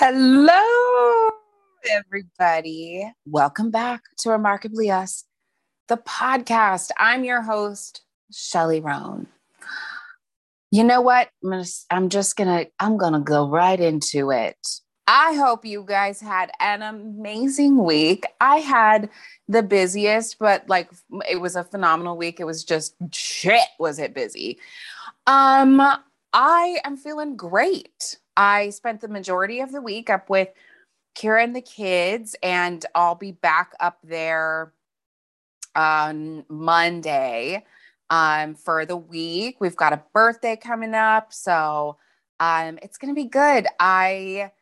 Hello, everybody. Welcome back to Remarkably Us, the podcast. I'm your host, Shelly Roan. You know what? I'm, gonna, I'm just gonna, I'm gonna go right into it. I hope you guys had an amazing week. I had the busiest, but like it was a phenomenal week. It was just shit, was it busy? Um, I am feeling great. I spent the majority of the week up with Kira and the kids, and I'll be back up there on Monday um, for the week. We've got a birthday coming up, so um, it's going to be good. I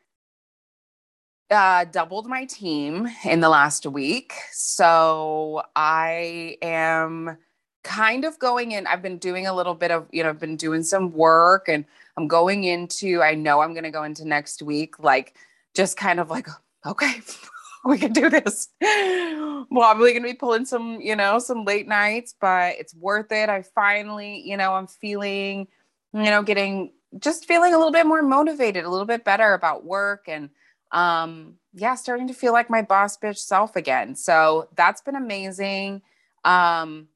uh, doubled my team in the last week, so I am kind of going in. I've been doing a little bit of, you know, I've been doing some work and I'm going into, I know I'm going to go into next week, like just kind of like, okay, we can do this. Probably going to be pulling some, you know, some late nights, but it's worth it. I finally, you know, I'm feeling, you know, getting just feeling a little bit more motivated, a little bit better about work and, um, yeah, starting to feel like my boss bitch self again. So that's been amazing. Um,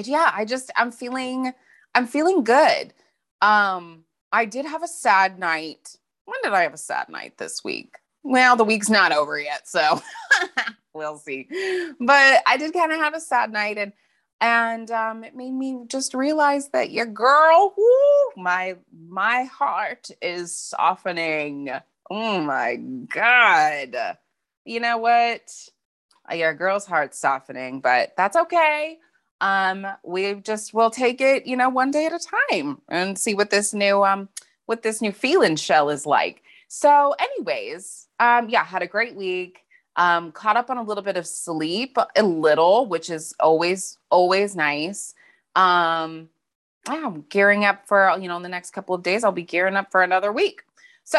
yeah, I just I'm feeling I'm feeling good. Um, I did have a sad night. When did I have a sad night this week? Well, the week's not over yet, so we'll see. But I did kind of have a sad night and and um, it made me just realize that your girl, whoo, my my heart is softening. Oh my god. You know what? Your girl's heart's softening, but that's okay um, we just will take it, you know, one day at a time and see what this new um what this new feeling shell is like. So, anyways, um, yeah, had a great week. Um, caught up on a little bit of sleep, a little, which is always always nice. Um, I'm gearing up for you know in the next couple of days. I'll be gearing up for another week. So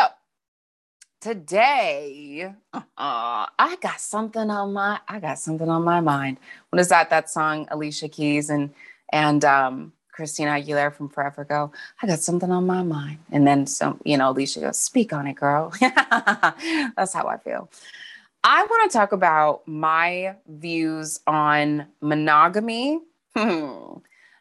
today uh, i got something on my i got something on my mind. What is that? That song alicia keys and and um christina aguilera from forever ago. I got something on my mind. And then some you know alicia goes speak on it girl. That's how i feel. I want to talk about my views on monogamy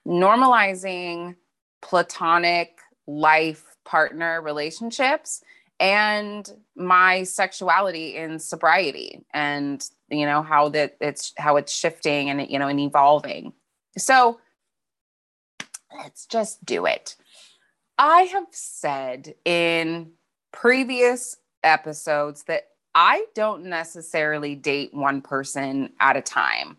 normalizing platonic life partner relationships and my sexuality in sobriety and you know how that it's how it's shifting and you know and evolving. So let's just do it. I have said in previous episodes that i don't necessarily date one person at a time.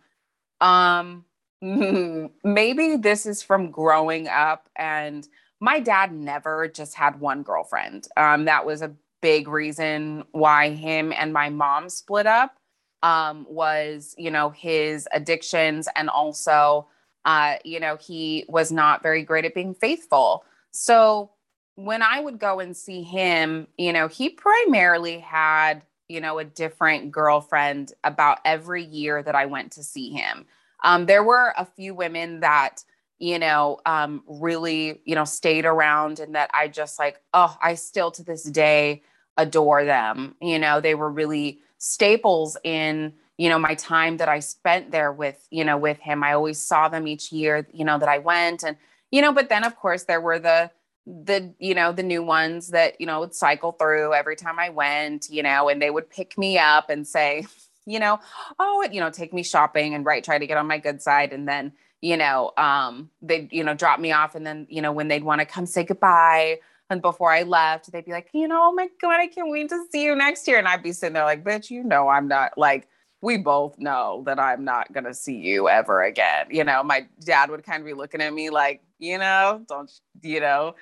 Um maybe this is from growing up and my dad never just had one girlfriend. Um, that was a big reason why him and my mom split up. Um, was you know his addictions and also uh, you know he was not very great at being faithful. So when I would go and see him, you know, he primarily had you know a different girlfriend about every year that I went to see him. Um, there were a few women that you know, um, really, you know, stayed around and that I just like, oh, I still to this day adore them. You know, they were really staples in, you know, my time that I spent there with, you know, with him. I always saw them each year, you know, that I went and, you know, but then of course there were the, the you know the new ones that you know would cycle through every time i went you know and they would pick me up and say you know oh you know take me shopping and right try to get on my good side and then you know, um, they'd, you know, drop me off. And then, you know, when they'd want to come say goodbye and before I left, they'd be like, you know, oh my God, I can't wait to see you next year. And I'd be sitting there like, bitch, you know, I'm not like, we both know that I'm not going to see you ever again. You know, my dad would kind of be looking at me like, you know, don't, you know,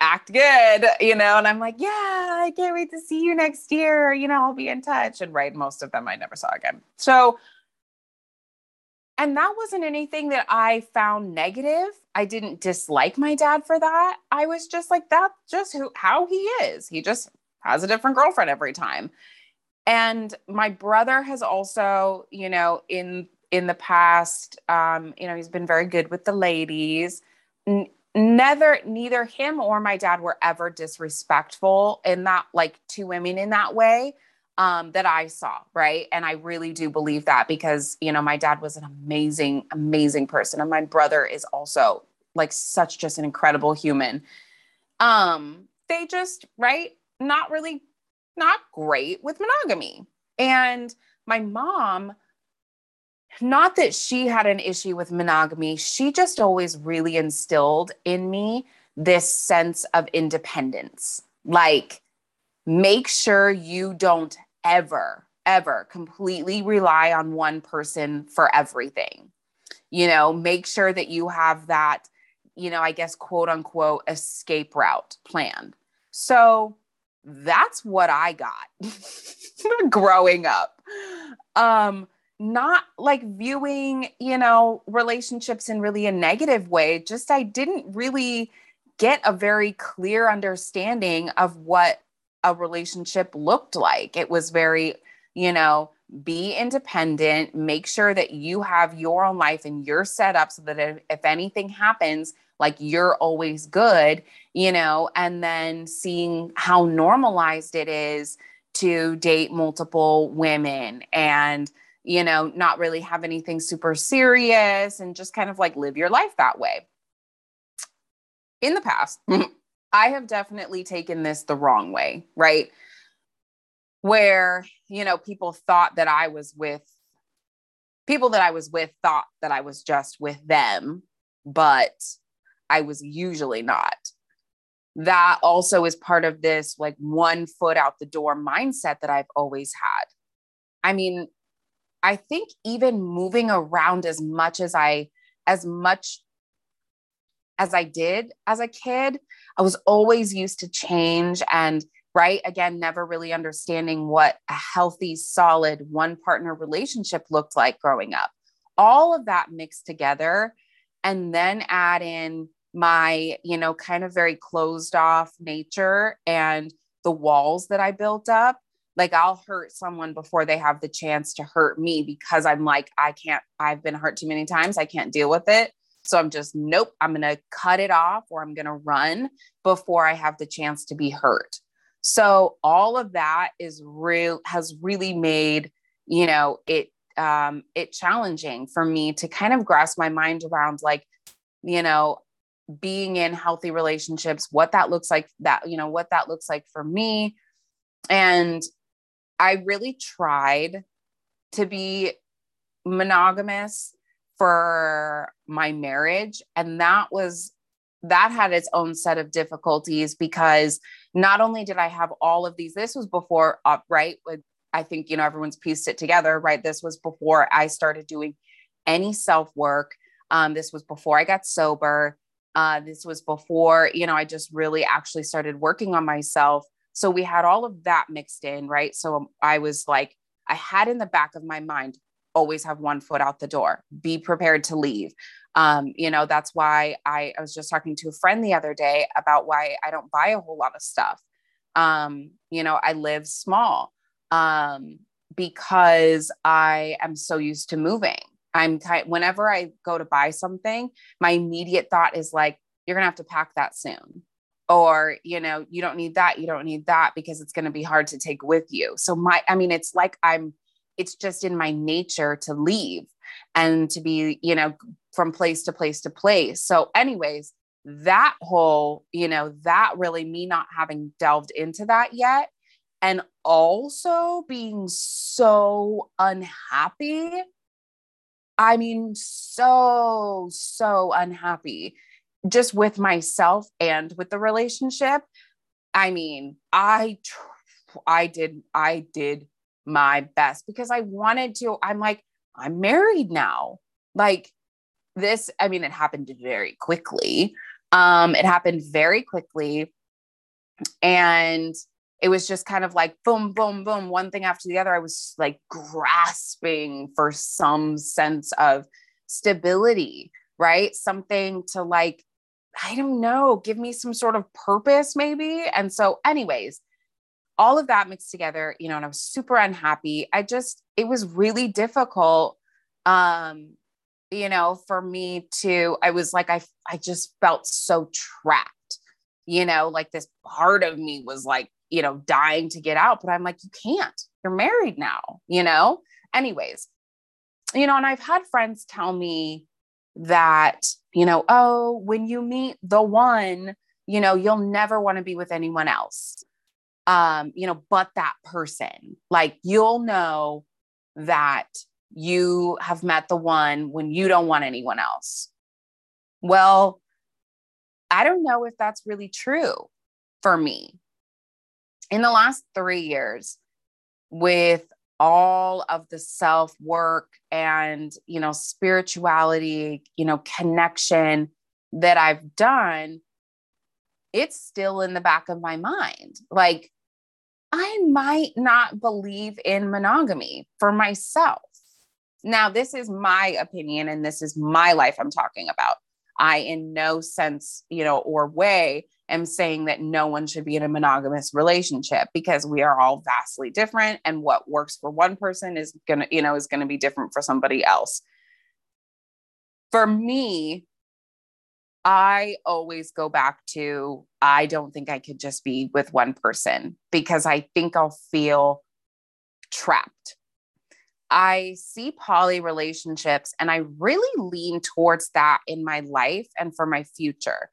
act good, you know, and I'm like, yeah, I can't wait to see you next year. You know, I'll be in touch. And right, most of them I never saw again. So and that wasn't anything that I found negative. I didn't dislike my dad for that. I was just like, that's just who, how he is. He just has a different girlfriend every time. And my brother has also, you know, in in the past, um, you know, he's been very good with the ladies. N- neither neither him or my dad were ever disrespectful in that like to women in that way um, that I saw, right? And I really do believe that because, you know, my dad was an amazing, amazing person. And my brother is also like such just an incredible human. Um, they just, right, not really, not great with monogamy. And my mom, not that she had an issue with monogamy, she just always really instilled in me this sense of independence. Like, make sure you don't ever, ever completely rely on one person for everything. You know, make sure that you have that, you know, I guess, quote unquote, escape route planned. So that's what I got growing up. Um, not like viewing, you know, relationships in really a negative way. Just I didn't really get a very clear understanding of what a relationship looked like. It was very, you know, be independent, make sure that you have your own life and you're set up so that if, if anything happens, like you're always good, you know, and then seeing how normalized it is to date multiple women and, you know, not really have anything super serious and just kind of like live your life that way. In the past, I have definitely taken this the wrong way, right? Where, you know, people thought that I was with people that I was with thought that I was just with them, but I was usually not. That also is part of this like one foot out the door mindset that I've always had. I mean, I think even moving around as much as I, as much as I did as a kid, I was always used to change and right again never really understanding what a healthy solid one partner relationship looked like growing up. All of that mixed together and then add in my, you know, kind of very closed off nature and the walls that I built up like I'll hurt someone before they have the chance to hurt me because I'm like I can't I've been hurt too many times I can't deal with it so I'm just, nope, I'm going to cut it off or I'm going to run before I have the chance to be hurt. So all of that is real, has really made, you know, it, um, it challenging for me to kind of grasp my mind around like, you know, being in healthy relationships, what that looks like, that, you know, what that looks like for me. And I really tried to be monogamous for my marriage. And that was, that had its own set of difficulties because not only did I have all of these, this was before, uh, right? With, I think, you know, everyone's pieced it together, right? This was before I started doing any self work. Um, this was before I got sober. Uh, this was before, you know, I just really actually started working on myself. So we had all of that mixed in, right? So I was like, I had in the back of my mind, always have one foot out the door. Be prepared to leave. Um, you know that's why I, I was just talking to a friend the other day about why i don't buy a whole lot of stuff. Um, you know i live small um, because i am so used to moving. I'm kind whenever i go to buy something my immediate thought is like you're gonna have to pack that soon. Or you know you don't need that you don't need that because it's going to be hard to take with you. So my i mean it's like i'm it's just in my nature to leave and to be, you know, from place to place to place. So, anyways, that whole, you know, that really me not having delved into that yet. And also being so unhappy. I mean, so, so unhappy just with myself and with the relationship. I mean, I, I did, I did my best because I wanted to. I'm like, I'm married now. Like this, I mean, it happened very quickly. Um, it happened very quickly. And it was just kind of like boom, boom, boom, one thing after the other. I was like grasping for some sense of stability, right? Something to like, I don't know, give me some sort of purpose, maybe. And so, anyways, all of that mixed together, you know, and I was super unhappy. I just, it was really difficult, um, you know, for me to, I was like, I, I just felt so trapped, you know, like this part of me was like, you know, dying to get out, but I'm like, you can't, you're married now, you know? Anyways, you know, and I've had friends tell me that, you know, oh, when you meet the one, you know, you'll never want to be with anyone else. Um, you know, but that person, like you'll know that you have met the one when you don't want anyone else. Well, I don't know if that's really true for me. In the last three years, with all of the self work and, you know, spirituality, you know, connection that I've done, it's still in the back of my mind. Like, I might not believe in monogamy for myself. Now, this is my opinion and this is my life I'm talking about. I, in no sense, you know, or way, am saying that no one should be in a monogamous relationship because we are all vastly different. And what works for one person is going to, you know, is going to be different for somebody else. For me, I always go back to I don't think I could just be with one person because I think I'll feel trapped. I see poly relationships and I really lean towards that in my life and for my future.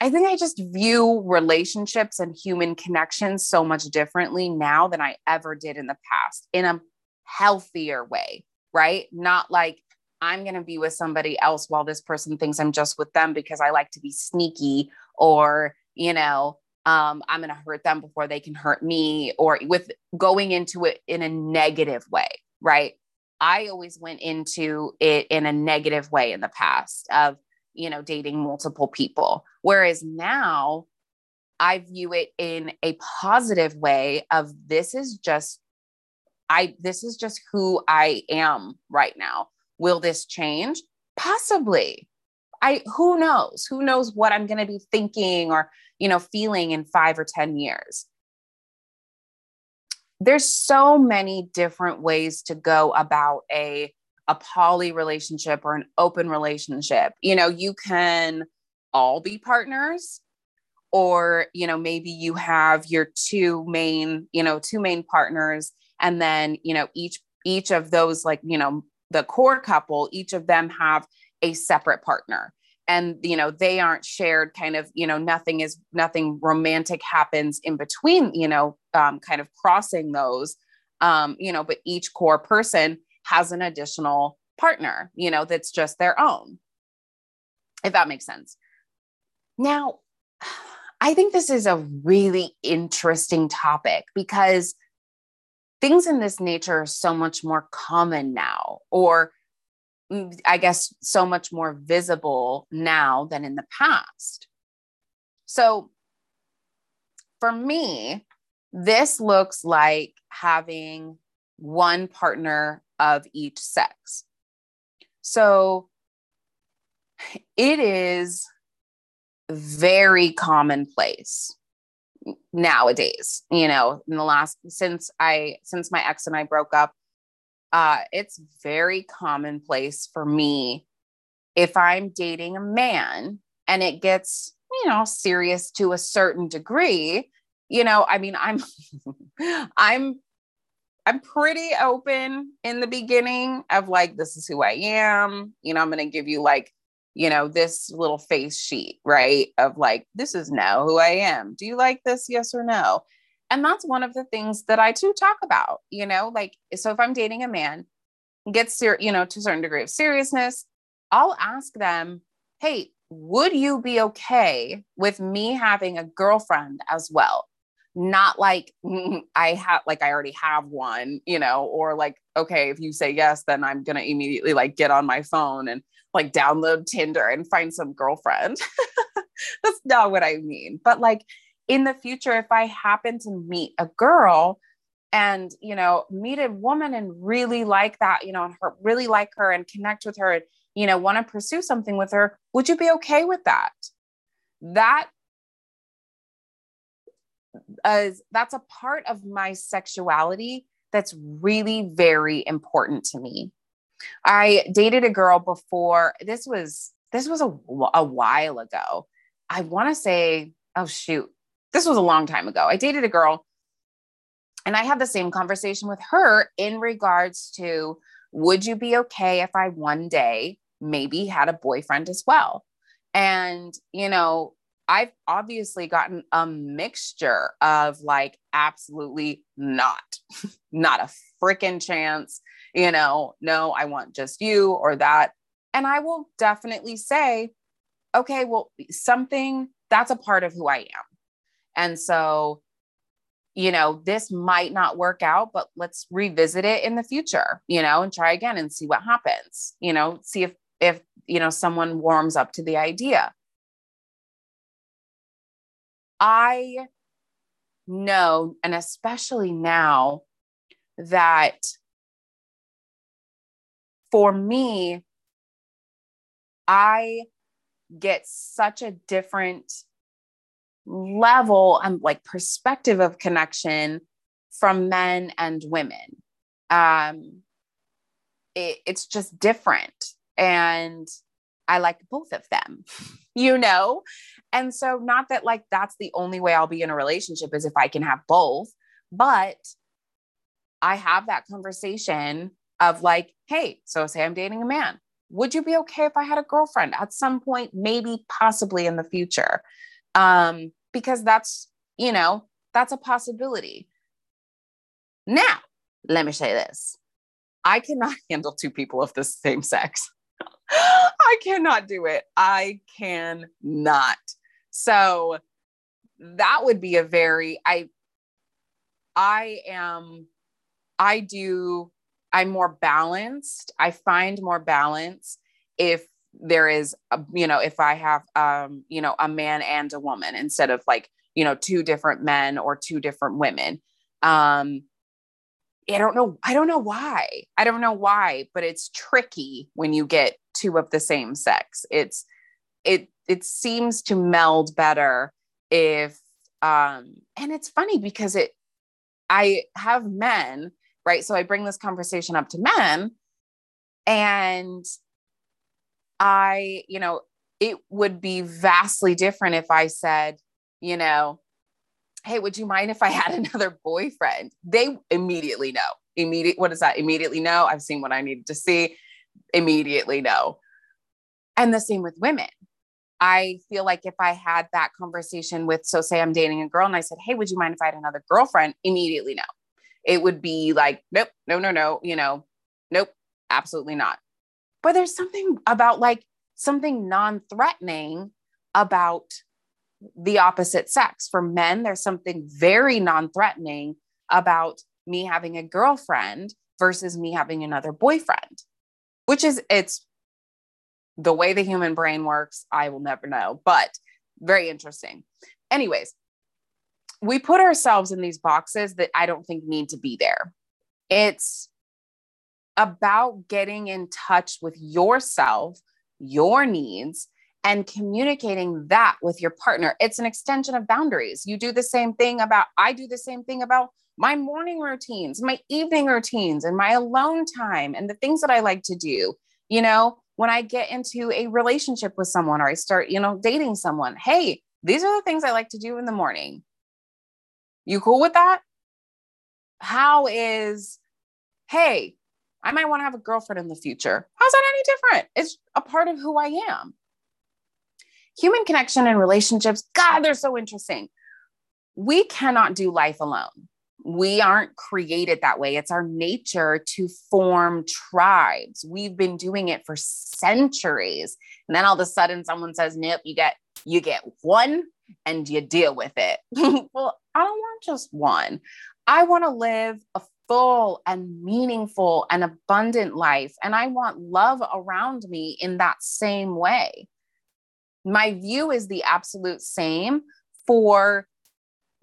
I think I just view relationships and human connections so much differently now than I ever did in the past in a healthier way, right? Not like I'm going to be with somebody else while this person thinks I'm just with them because I like to be sneaky or, you know, um, I'm going to hurt them before they can hurt me, or with going into it in a negative way, right? I always went into it in a negative way in the past of, you know, dating multiple people. Whereas now I view it in a positive way of this is just, I, this is just who I am right now. Will this change? Possibly. I who knows? Who knows what I'm going to be thinking or, you know, feeling in 5 or 10 years. There's so many different ways to go about a a poly relationship or an open relationship. You know, you can all be partners or, you know, maybe you have your two main, you know, two main partners and then, you know, each each of those like, you know, the core couple, each of them have a separate partner. And you know they aren't shared kind of you know nothing is nothing romantic happens in between you know um, kind of crossing those. Um, you know but each core person has an additional partner you know that's just their own if that makes sense. Now i think this is a really interesting topic because things in this nature are so much more common now or i guess so much more visible now than in the past. So for me this looks like having one partner of each sex. So it is very commonplace nowadays you know in the last since i since my ex and i broke up uh it's very commonplace for me if i'm dating a man and it gets you know serious to a certain degree you know i mean i'm i'm i'm pretty open in the beginning of like this is who i am you know i'm going to give you like you know, this little face sheet, right? Of like, this is now who I am. Do you like this? Yes or no? And that's one of the things that I too talk about, you know, like, so if I'm dating a man, get ser- you know, to a certain degree of seriousness, I'll ask them, hey, would you be okay with me having a girlfriend as well? Not like mm, I have, like I already have one, you know, or like, okay, if you say yes, then I'm going to immediately like get on my phone and like download Tinder and find some girlfriend. That's not what I mean. But like in the future, if I happen to meet a girl and, you know, meet a woman and really like that, you know, and her really like her and connect with her and, you know, want to pursue something with her, would you be okay with that? That is that's a part of my sexuality that's really very important to me I dated a girl before. This was this was a, a while ago. I want to say, oh shoot, this was a long time ago. I dated a girl and I had the same conversation with her in regards to would you be okay if I one day maybe had a boyfriend as well? And, you know, I've obviously gotten a mixture of like, absolutely not, not a freaking chance. You know, no, I want just you or that. And I will definitely say, okay, well, something that's a part of who I am. And so, you know, this might not work out, but let's revisit it in the future, you know, and try again and see what happens, you know, see if, if, you know, someone warms up to the idea. I know, and especially now, that for me, I get such a different level and like perspective of connection from men and women. Um, it, it's just different. And I like both of them, you know? And so, not that like that's the only way I'll be in a relationship is if I can have both, but I have that conversation of like, hey, so say I'm dating a man. Would you be okay if I had a girlfriend at some point, maybe possibly in the future? Um, because that's, you know, that's a possibility. Now, let me say this I cannot handle two people of the same sex. I cannot do it. I cannot. So that would be a very I I am I do I'm more balanced. I find more balance if there is a, you know if I have um you know a man and a woman instead of like you know two different men or two different women. Um I don't know I don't know why. I don't know why, but it's tricky when you get two of the same sex. It's it it seems to meld better if um and it's funny because it I have men, right? So I bring this conversation up to men and I, you know, it would be vastly different if I said, you know, hey, would you mind if I had another boyfriend? They immediately know. Immediate, what is that? Immediately know. I've seen what I needed to see. Immediately know. And the same with women. I feel like if I had that conversation with, so say I'm dating a girl and I said, Hey, would you mind if I had another girlfriend? Immediately, no. It would be like, Nope, no, no, no, you know, nope, absolutely not. But there's something about like something non threatening about the opposite sex. For men, there's something very non threatening about me having a girlfriend versus me having another boyfriend, which is, it's the way the human brain works, I will never know, but very interesting. Anyways, we put ourselves in these boxes that I don't think need to be there. It's about getting in touch with yourself, your needs, and communicating that with your partner. It's an extension of boundaries. You do the same thing about, I do the same thing about my morning routines, my evening routines, and my alone time, and the things that I like to do. You know, when I get into a relationship with someone or I start, you know, dating someone, hey, these are the things I like to do in the morning. You cool with that? How is, hey, I might want to have a girlfriend in the future. How's that any different? It's a part of who I am. Human connection and relationships, God, they're so interesting. We cannot do life alone we aren't created that way. It's our nature to form tribes. We've been doing it for centuries. And then all of a sudden someone says, "Nope, you get you get one and you deal with it." well, I don't want just one. I want to live a full and meaningful and abundant life and I want love around me in that same way. My view is the absolute same for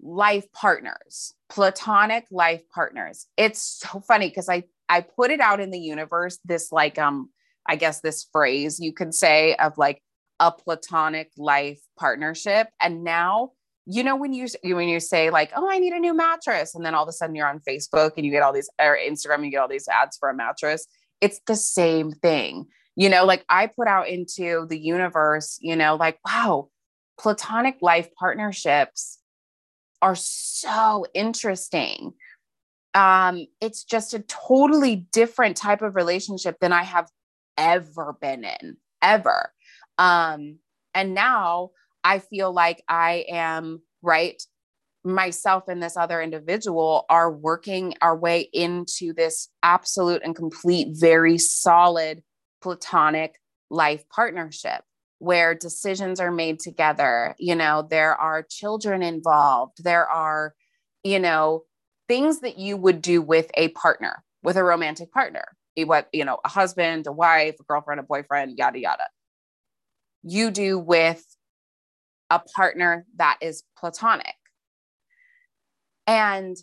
life partners, platonic life partners. It's so funny because I I put it out in the universe this like um I guess this phrase you could say of like a platonic life partnership and now you know when you when you say like oh I need a new mattress and then all of a sudden you're on Facebook and you get all these or Instagram you get all these ads for a mattress it's the same thing. You know, like I put out into the universe, you know, like, wow, platonic life partnerships are so interesting. Um, it's just a totally different type of relationship than I have ever been in, ever. Um, and now I feel like I am right. Myself and this other individual are working our way into this absolute and complete, very solid platonic life partnership where decisions are made together. You know, there are children involved, there are, you know, things that you would do with a partner, with a romantic partner, what, you know, a husband, a wife, a girlfriend, a boyfriend, yada, yada. You do with a partner that is platonic. And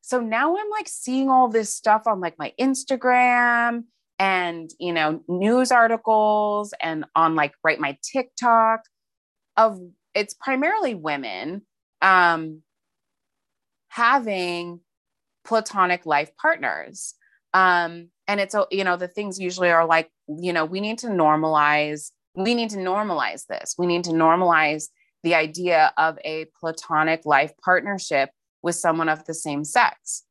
so now I'm like seeing all this stuff on like my Instagram and you know news articles and on like right my tiktok of it's primarily women um having platonic life partners um and it's you know the things usually are like you know we need to normalize we need to normalize this. We need to normalize the idea of a platonic life partnership with someone of the same sex.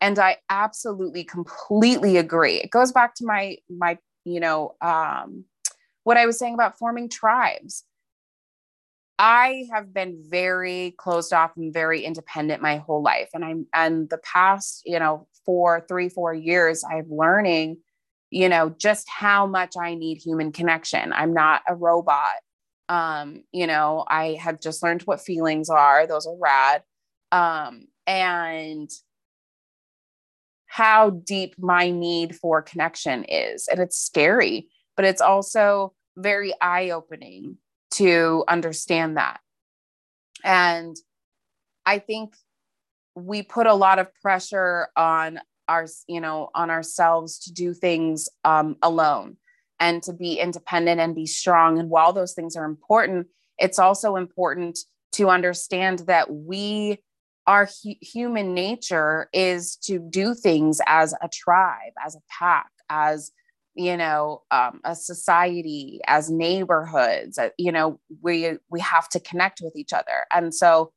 And i absolutely completely agree. It goes back to my my you know um, what i was saying about forming tribes. I have been very closed off and very independent my whole life. And i'm and the past you know four three four years I've learning you know just how much i need human connection i'm not a robot um you know i have just learned what feelings are those are rad um and how deep my need for connection is. And it's scary, but it's also very eye opening to understand that. And I think we put a lot of pressure on our, you know, on ourselves to do things um, alone and to be independent and be strong. And while those things are important, it's also important to understand that we our hu- human nature is to do things as a tribe, as a pack, as you know, um, a society, as neighborhoods. Uh, you know, we we have to connect with each other, and so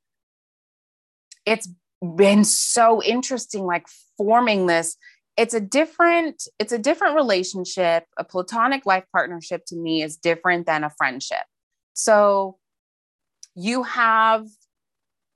it's been so interesting, like forming this. It's a different it's a different relationship. A platonic life partnership to me is different than a friendship. So you have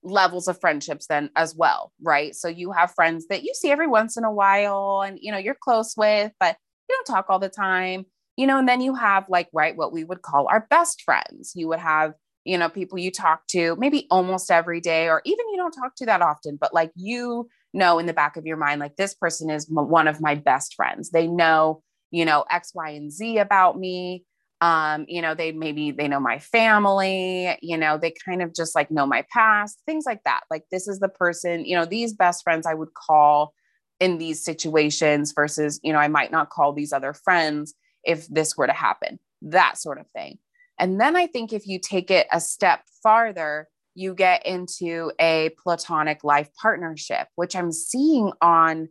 levels of friendships then as well, right? So you have friends that you see every once in a while and you know you're close with, but you don't talk all the time, you know, and then you have like right what we would call our best friends. You would have, you know, people you talk to maybe almost every day or even you don't talk to that often, but like you know in the back of your mind like this person is m- one of my best friends. They know, you know, X, Y, and Z about me. Um you know they maybe they know my family you know they kind of just like know my past things like that. Like this is the person you know these best friends i would call in these situations versus you know i might not call these other friends if this were to happen that sort of thing and then i think if you take it a step farther you get into a platonic life partnership which i'm seeing on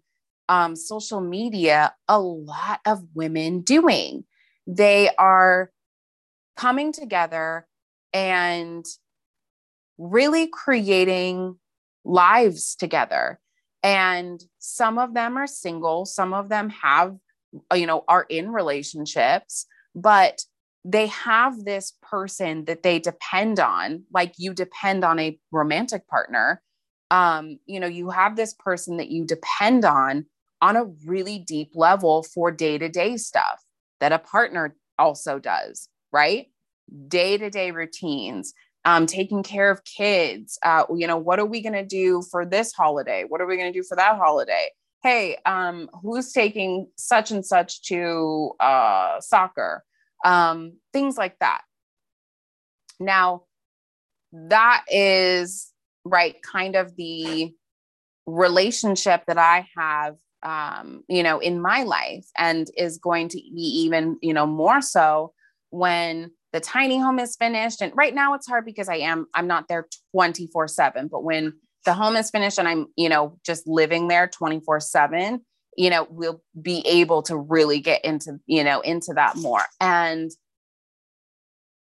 um, social media a lot of women doing they are coming together and really creating lives together. And some of them are single, some of them have, you know, are in relationships, but they have this person that they depend on, like you depend on a romantic partner. Um, you know, you have this person that you depend on on a really deep level for day to day stuff that a partner also does, right? Day to day routines, um, taking care of kids. Uh, you know, what are we going to do for this holiday? What are we going to do for that holiday? Hey, um, who's taking such and such to uh, soccer? Um, things like that. Now, that is right, kind of the relationship that I have um, you know, in my life and is going to be even, you know, more so when the tiny home is finished. And right now it's hard because I am, I'm not there 24 seven, but when the home is finished and I'm, you know, just living there 24 seven, you know, we'll be able to really get into, you know, into that more. And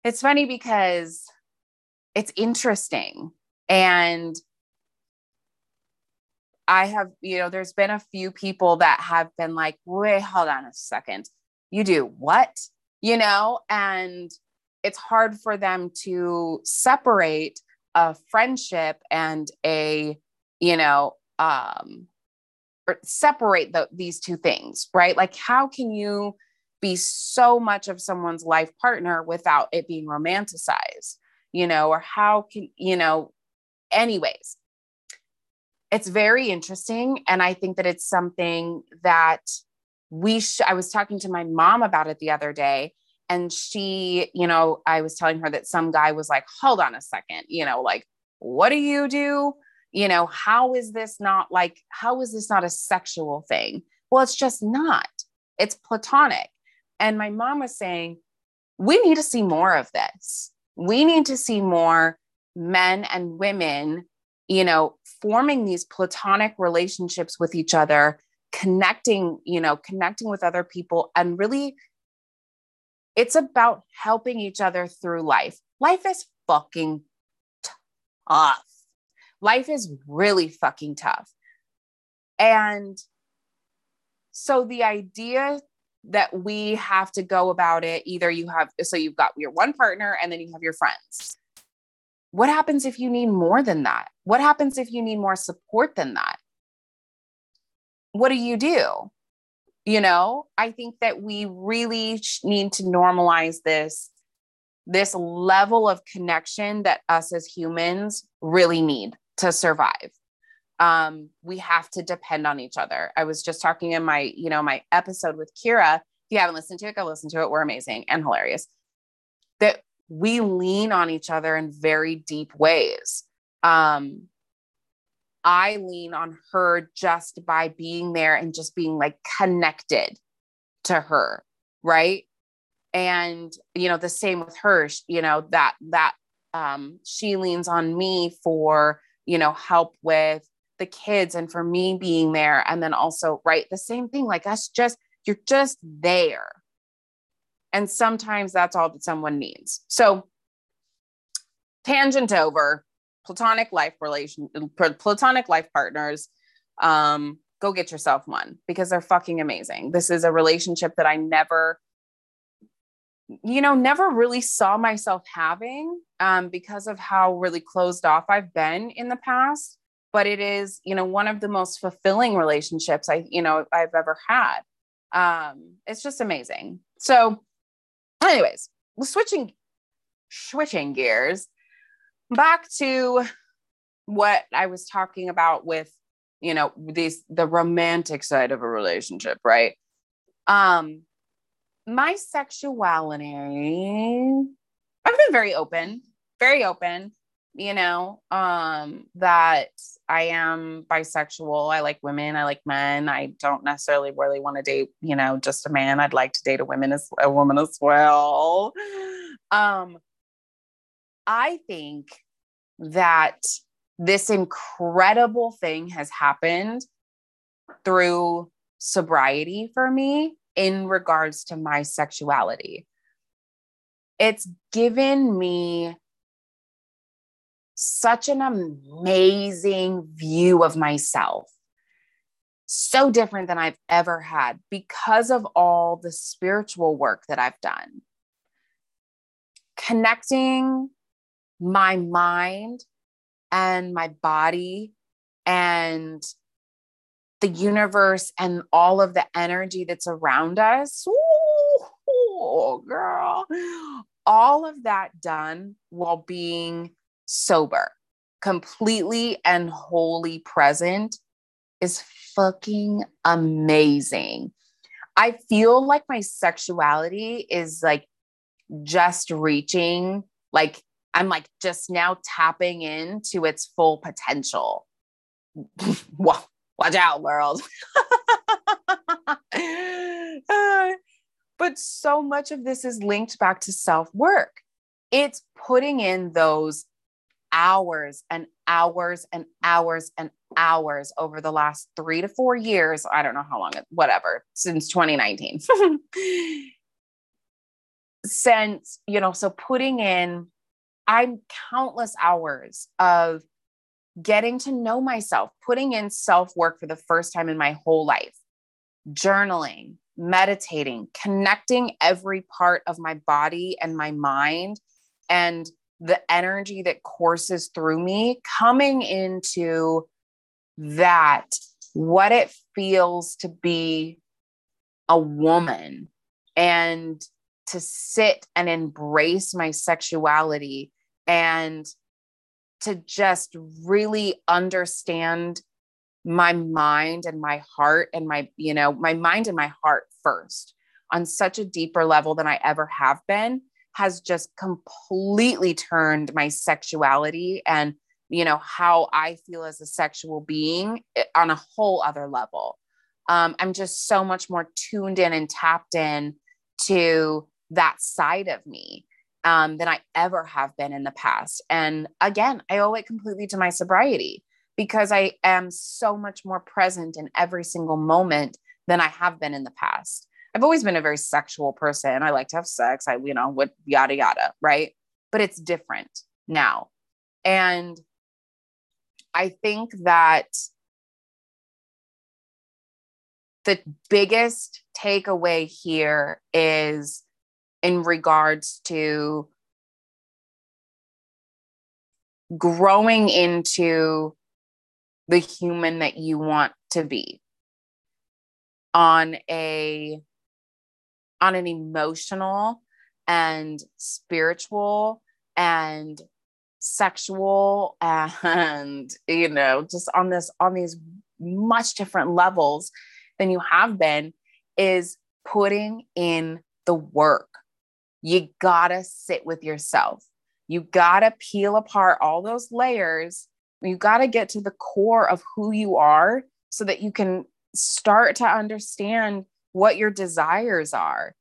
it's funny because it's interesting. And I have, you know, there's been a few people that have been like, wait, hold on a second. You do what? You know, and it's hard for them to separate a friendship and a, you know, um, separate the, these two things, right? Like, how can you be so much of someone's life partner without it being romanticized, you know, or how can, you know, anyways, it's very interesting. And I think that it's something that we, I was talking to my mom about it the other day. And she, you know, I was telling her that some guy was like, hold on a second, you know, like, what do you do? You know, how is this not like, how is this not a sexual thing? Well, it's just not. It's platonic. And my mom was saying, we need to see more of this. We need to see more men and women, you know, forming these platonic relationships with each other, connecting, you know, connecting with other people and really it's about helping each other through life. Life is fucking tough. Life is really fucking tough. And so the idea that we have to go about it either you have so you've got your one partner and then you have your friends. What happens if you need more than that? What happens if you need more support than that? What do you do? You know i think that we really need to normalize this this level of connection that us as humans really need to survive um, we have to depend on each other. I was just talking in my, you know, my episode with Kira. If you haven't listened to it, go listen to it. We're amazing and hilarious. That we lean on each other in very deep ways. Um, I lean on her just by being there and just being like connected to her, right? And you know, the same with her, you know, that that um she leans on me for, you know, help with the kids and for me being there. And then also right the same thing like us just you're just there. And sometimes that's all that someone needs. So tangent over platonic life relation platonic life partners um go get yourself one because they're fucking amazing. This is a relationship that i never you know never really saw myself having um, because of how really closed off i've been in the past but it is you know one of the most fulfilling relationships i you know i've ever had. Um it's just amazing. So anyways switching switching gears back to what i was talking about with you know these the romantic side of a relationship right? Um my sexuality i've been very open very open you know um that i am bisexual. I like women i like men. I don't necessarily really want to date you know just a man. I'd like to date a woman as a woman as well. Um i think that this incredible thing has happened through sobriety for me in regards to my sexuality it's given me such an amazing view of myself. So different than I've ever had because of all the spiritual work that I've done. Connecting my mind and my body and the universe and all of the energy that's around us. Ooh, girl. All of that done while being sober, completely and wholly present is fucking amazing. I feel like my sexuality is like just reaching, like, I'm like just now tapping into its full potential. Watch out, world. Uh, but so much of this is linked back to self work. It's putting in those hours and hours and hours and hours over the last three to four years. I don't know how long, whatever, since 2019. since, you know, so putting in, I'm countless hours of getting to know myself, putting in self work for the first time in my whole life, journaling, meditating, connecting every part of my body and my mind and the energy that courses through me, coming into that, what it feels to be a woman and to sit and embrace my sexuality and to just really understand my mind and my heart and my, you know, my mind and my heart first on such a deeper level than I ever have been has just completely turned my sexuality and you know how i feel as a sexual being eh, on a whole other level. Um, i'm just so much more tuned in and tapped in to that side of me um, than I ever have been in the past. And again, I owe it completely to my sobriety because I am so much more present in every single moment than I have been in the past. I've always been a very sexual person. I like to have sex. I, you know, what yada yada, right? But it's different now. And I think that the biggest takeaway here is in regards to growing into the human that you want to be on a on an emotional and spiritual and sexual and you know just on this on these much different levels than you have been is putting in the work you gotta sit with yourself. You gotta peel apart all those layers. You gotta get to the core of who you are so that you can start to understand what your desires are.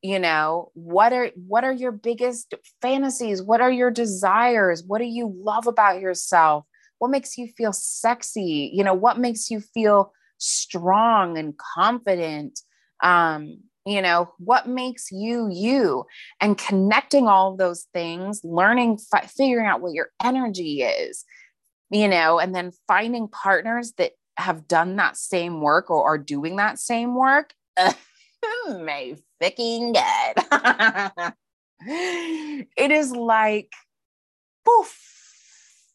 You know what are what are your biggest fantasies? What are your desires? What do you love about yourself? What makes you feel sexy? You know what makes you feel strong and confident? Um you know what makes you you? And connecting all those things learning fi- figuring out what your energy is you know and then finding partners that have done that same work or are doing that same work may fucking good it is like poof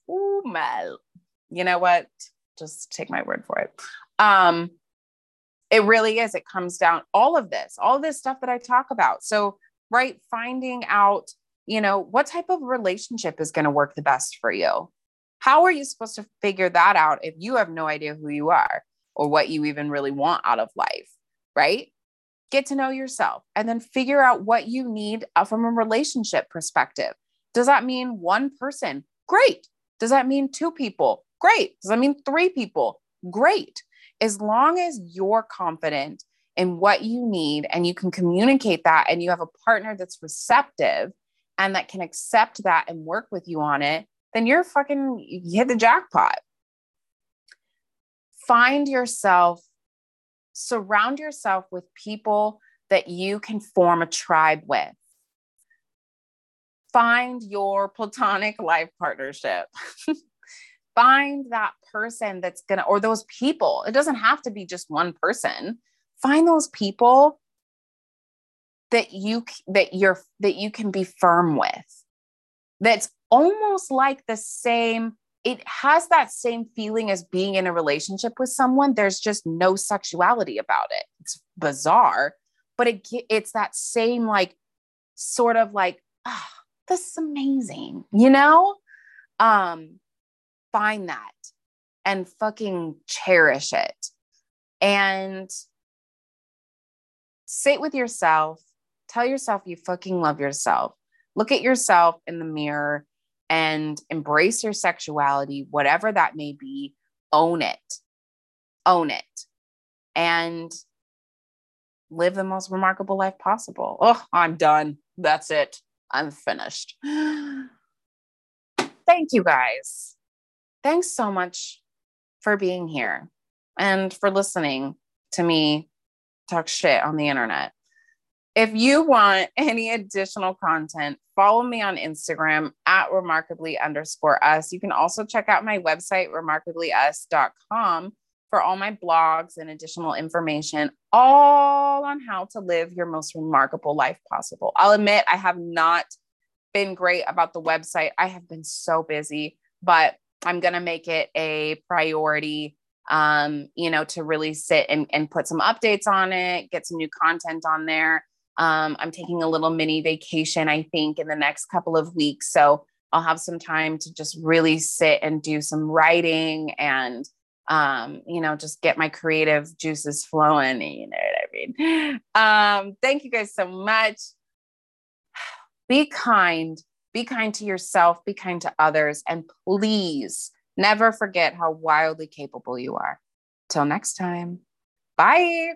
oh my you know what? Just take my word for it. Um it really is. It comes down all of this, all of this stuff that I talk about. So, right, finding out, you know, what type of relationship is going to work the best for you. How are you supposed to figure that out if you have no idea who you are or what you even really want out of life, right? Get to know yourself and then figure out what you need uh, from a relationship perspective. Does that mean one person? Great. Does that mean two people? Great. Does that mean three people? Great as long as you're confident in what you need and you can communicate that and you have a partner that's receptive and that can accept that and work with you on it, then you're fucking you hit the jackpot. Find yourself, surround yourself with people that you can form a tribe with. Find your platonic life partnership. find that person that's going to, or those people. It doesn't have to be just one person. Find those people that you that you're that you can be firm with. That's almost like the same it has that same feeling as being in a relationship with someone there's just no sexuality about it it's bizarre but it it's that same like sort of like oh, this is amazing you know um find that and fucking cherish it. And sit with yourself. Tell yourself you fucking love yourself. Look at yourself in the mirror and embrace your sexuality whatever that may be. Own it. Own it. And live the most remarkable life possible. Oh i'm done. That's it. I'm finished. Thank you guys. Thanks so much for being here and for listening to me talk shit on the internet. If you want any additional content, follow me on Instagram at remarkably underscore us. You can also check out my website, remarkablyus.com, for all my blogs and additional information, all on how to live your most remarkable life possible. I'll admit I have not been great about the website. I have been so busy, but I'm going to make it a priority um, you know, to really sit and, and put some updates on it, get some new content on there. Um, I'm taking a little mini vacation, I think, in the next couple of weeks. So I'll have some time to just really sit and do some writing and, um, you know, just get my creative juices flowing. You know what I mean? Um, thank you guys so much. Be kind. Be kind to yourself. Be kind to others. And please never forget how wildly capable you are. Till next time. Bye.